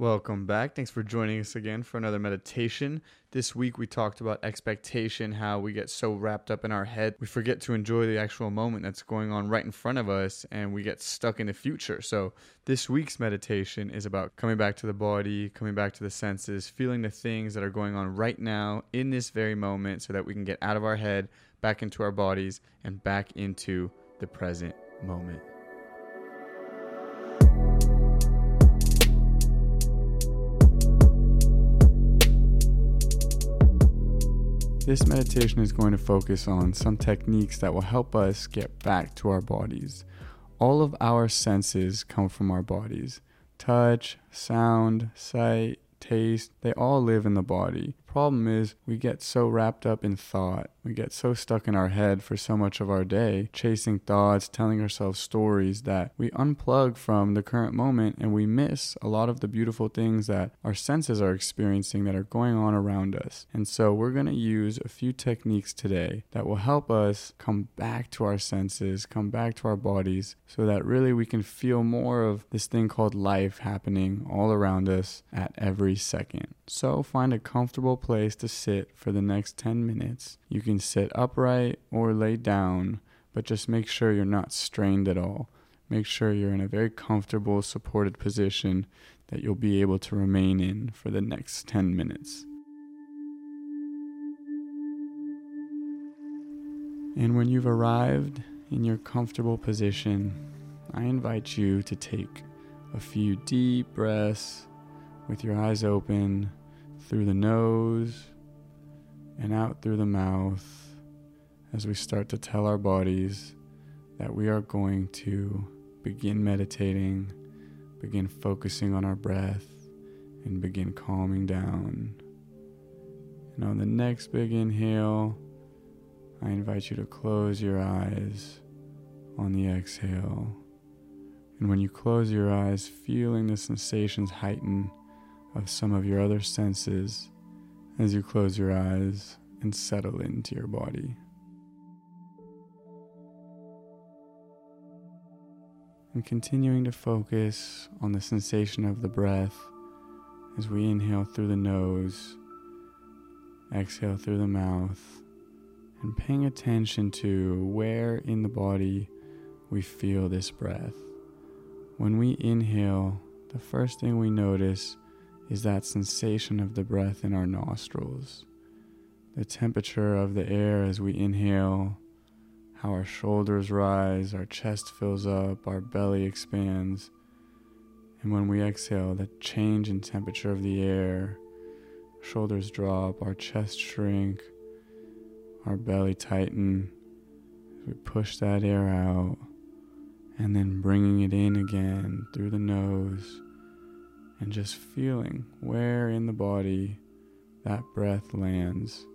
Welcome back. Thanks for joining us again for another meditation. This week we talked about expectation, how we get so wrapped up in our head, we forget to enjoy the actual moment that's going on right in front of us and we get stuck in the future. So, this week's meditation is about coming back to the body, coming back to the senses, feeling the things that are going on right now in this very moment so that we can get out of our head, back into our bodies, and back into the present moment. This meditation is going to focus on some techniques that will help us get back to our bodies. All of our senses come from our bodies touch, sound, sight, taste, they all live in the body. Problem is, we get so wrapped up in thought. We get so stuck in our head for so much of our day, chasing thoughts, telling ourselves stories that we unplug from the current moment and we miss a lot of the beautiful things that our senses are experiencing that are going on around us. And so, we're going to use a few techniques today that will help us come back to our senses, come back to our bodies, so that really we can feel more of this thing called life happening all around us at every second. So, find a comfortable place to sit for the next 10 minutes. You can sit upright or lay down, but just make sure you're not strained at all. Make sure you're in a very comfortable, supported position that you'll be able to remain in for the next 10 minutes. And when you've arrived in your comfortable position, I invite you to take a few deep breaths with your eyes open through the nose and out through the mouth as we start to tell our bodies that we are going to begin meditating, begin focusing on our breath, and begin calming down. And on the next big inhale, I invite you to close your eyes on the exhale. And when you close your eyes, feeling the sensations heighten of some of your other senses as you close your eyes and settle into your body. And continuing to focus on the sensation of the breath as we inhale through the nose, exhale through the mouth, and paying attention to where in the body we feel this breath. When we inhale, the first thing we notice is that sensation of the breath in our nostrils, the temperature of the air as we inhale, how our shoulders rise, our chest fills up, our belly expands. And when we exhale, the change in temperature of the air, shoulders drop, our chest shrink, our belly tighten. We push that air out and then bringing it in again through the nose and just feeling where in the body that breath lands.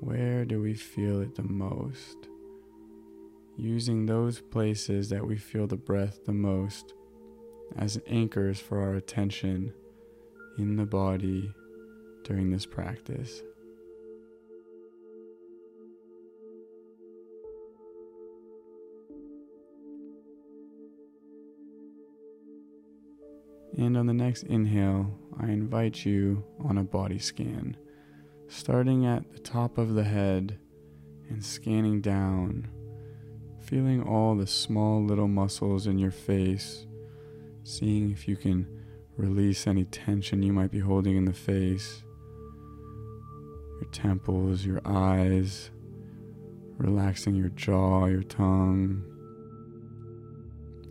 Where do we feel it the most? Using those places that we feel the breath the most as anchors for our attention in the body during this practice. And on the next inhale, I invite you on a body scan, starting at the top of the head and scanning down, feeling all the small little muscles in your face, seeing if you can release any tension you might be holding in the face, your temples, your eyes, relaxing your jaw, your tongue,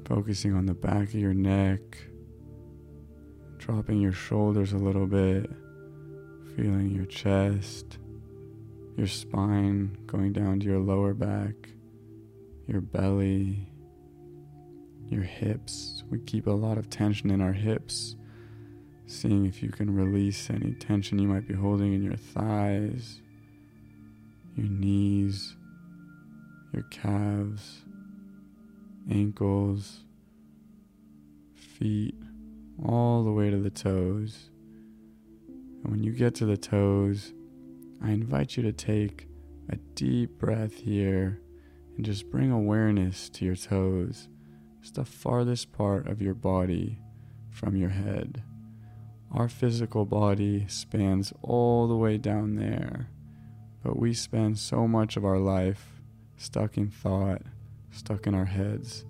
focusing on the back of your neck dropping your shoulders a little bit, feeling your chest, your spine going down to your lower back, your belly, your hips. We keep a lot of tension in our hips, seeing if you can release any tension you might be holding in your thighs, your knees, your calves, ankles, feet all the way to the toes. And when you get to the toes, I invite you to take a deep breath here and just bring awareness to your toes. It's the farthest part of your body from your head. Our physical body spans all the way down there, but we spend so much of our life stuck in thought, stuck in our heads.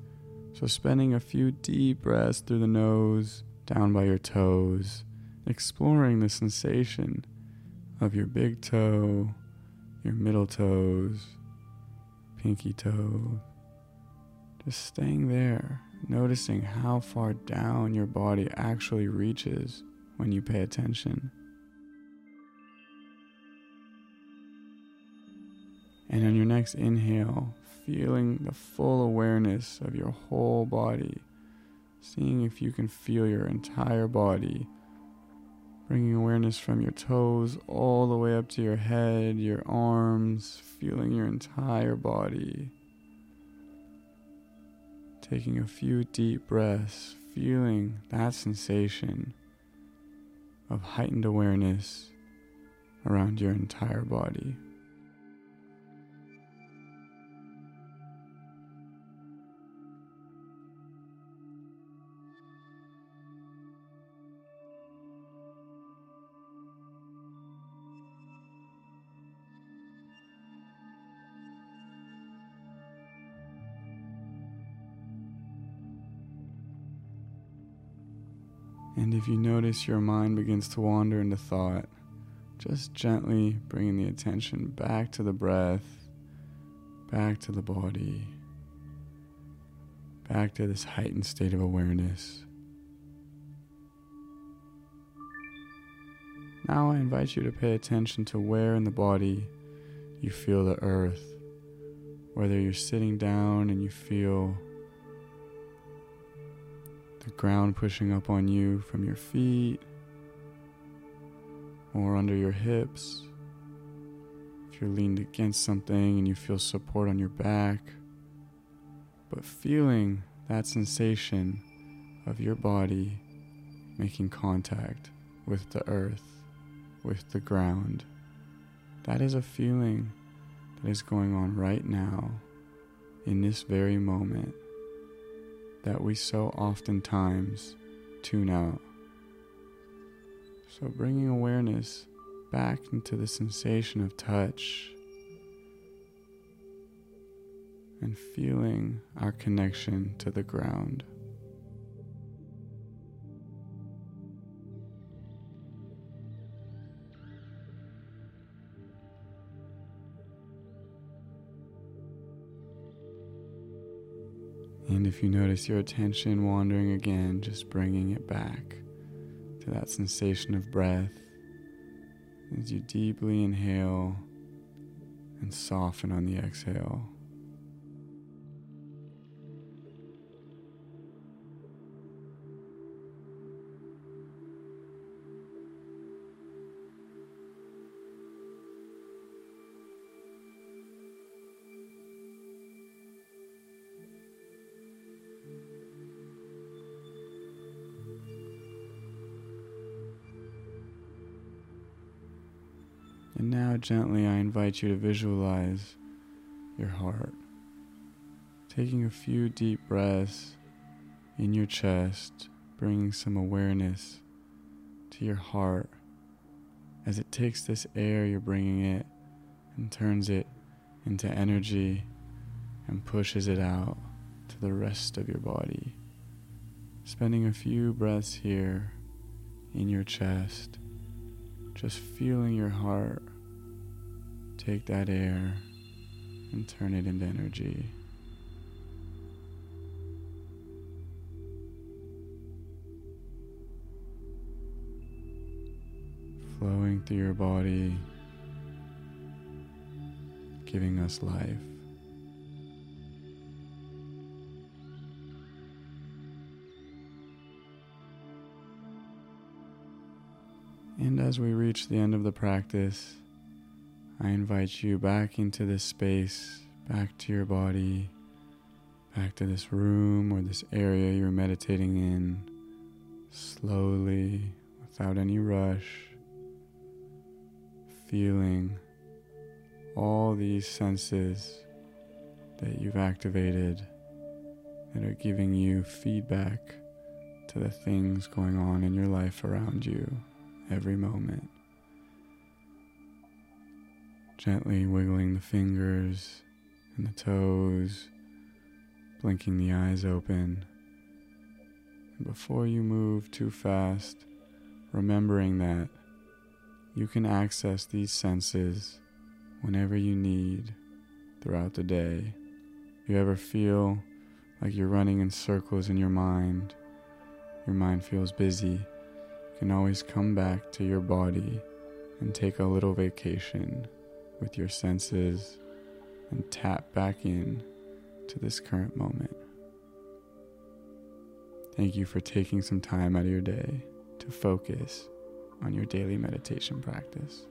So, spending a few deep breaths through the nose, down by your toes, exploring the sensation of your big toe, your middle toes, pinky toe. Just staying there, noticing how far down your body actually reaches when you pay attention. And on your next inhale, feeling the full awareness of your whole body, seeing if you can feel your entire body, bringing awareness from your toes all the way up to your head, your arms, feeling your entire body. Taking a few deep breaths, feeling that sensation of heightened awareness around your entire body. And if you notice your mind begins to wander into thought, just gently bringing the attention back to the breath, back to the body, back to this heightened state of awareness. Now I invite you to pay attention to where in the body you feel the earth, whether you're sitting down and you feel the ground pushing up on you from your feet or under your hips. If you're leaned against something and you feel support on your back, but feeling that sensation of your body making contact with the earth, with the ground. That is a feeling that is going on right now, in this very moment that we so oftentimes tune out. So, bringing awareness back into the sensation of touch and feeling our connection to the ground. And if you notice your attention wandering again, just bringing it back to that sensation of breath as you deeply inhale and soften on the exhale. And now, gently, I invite you to visualize your heart. Taking a few deep breaths in your chest, bringing some awareness to your heart as it takes this air, you're bringing it and turns it into energy and pushes it out to the rest of your body. Spending a few breaths here in your chest just feeling your heart take that air and turn it into energy. Flowing through your body, giving us life. And as we reach the end of the practice, I invite you back into this space, back to your body, back to this room or this area you're meditating in, slowly, without any rush, feeling all these senses that you've activated that are giving you feedback to the things going on in your life around you every moment. Gently wiggling the fingers and the toes, blinking the eyes open. And before you move too fast, remembering that you can access these senses whenever you need throughout the day. You ever feel like you're running in circles in your mind? Your mind feels busy. Can always come back to your body and take a little vacation with your senses and tap back in to this current moment. Thank you for taking some time out of your day to focus on your daily meditation practice.